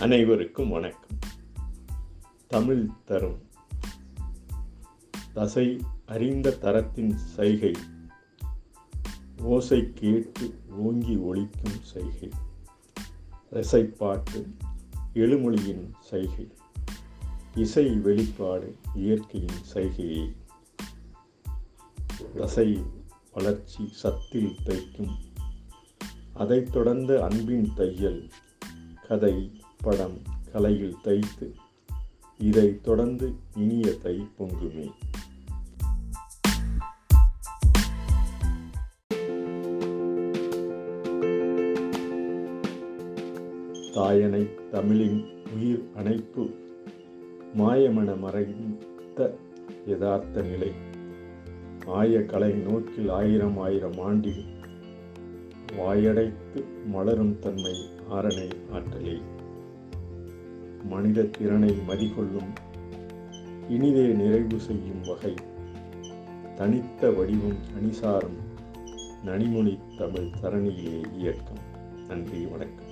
அனைவருக்கும் வணக்கம். தமிழ் தரும். தசை அறிந்த தரத்தின் சைகை. ஓசை கேட்டு ஓங்கி ஒழிக்கும் சைகை. ரசைப்பாட்டு எழுமொழியின் சைகை. இசை வெளிப்பாடு இயற்கையின் சைகையை. தசை வளர்ச்சி சத்தில் தைக்கும். அதைத் தொடர்ந்து அன்பின் தையல் கதை படம் கலையில் தைத்து இதை தொடர்ந்து இனிய தை பொங்குமே. தாயனை தமிழின் உயிர் அணைப்பு மாயமன மறைந்த யதார்த்த நிலை. ஆய கலை நோக்கில் ஆயிரம் ஆயிரம் ஆண்டில் வாயடைத்து மலரும் தன்மை ஆரணை ஆற்றலே. மனித திறனை மதிகொள்ளும் இனிதே நிறைவு செய்யும் வகை. தனித்த வடிவம் அணிசாரம் நனிமொழி தமிழ் தரணியிலே இயக்கம். நன்றி வணக்கம்.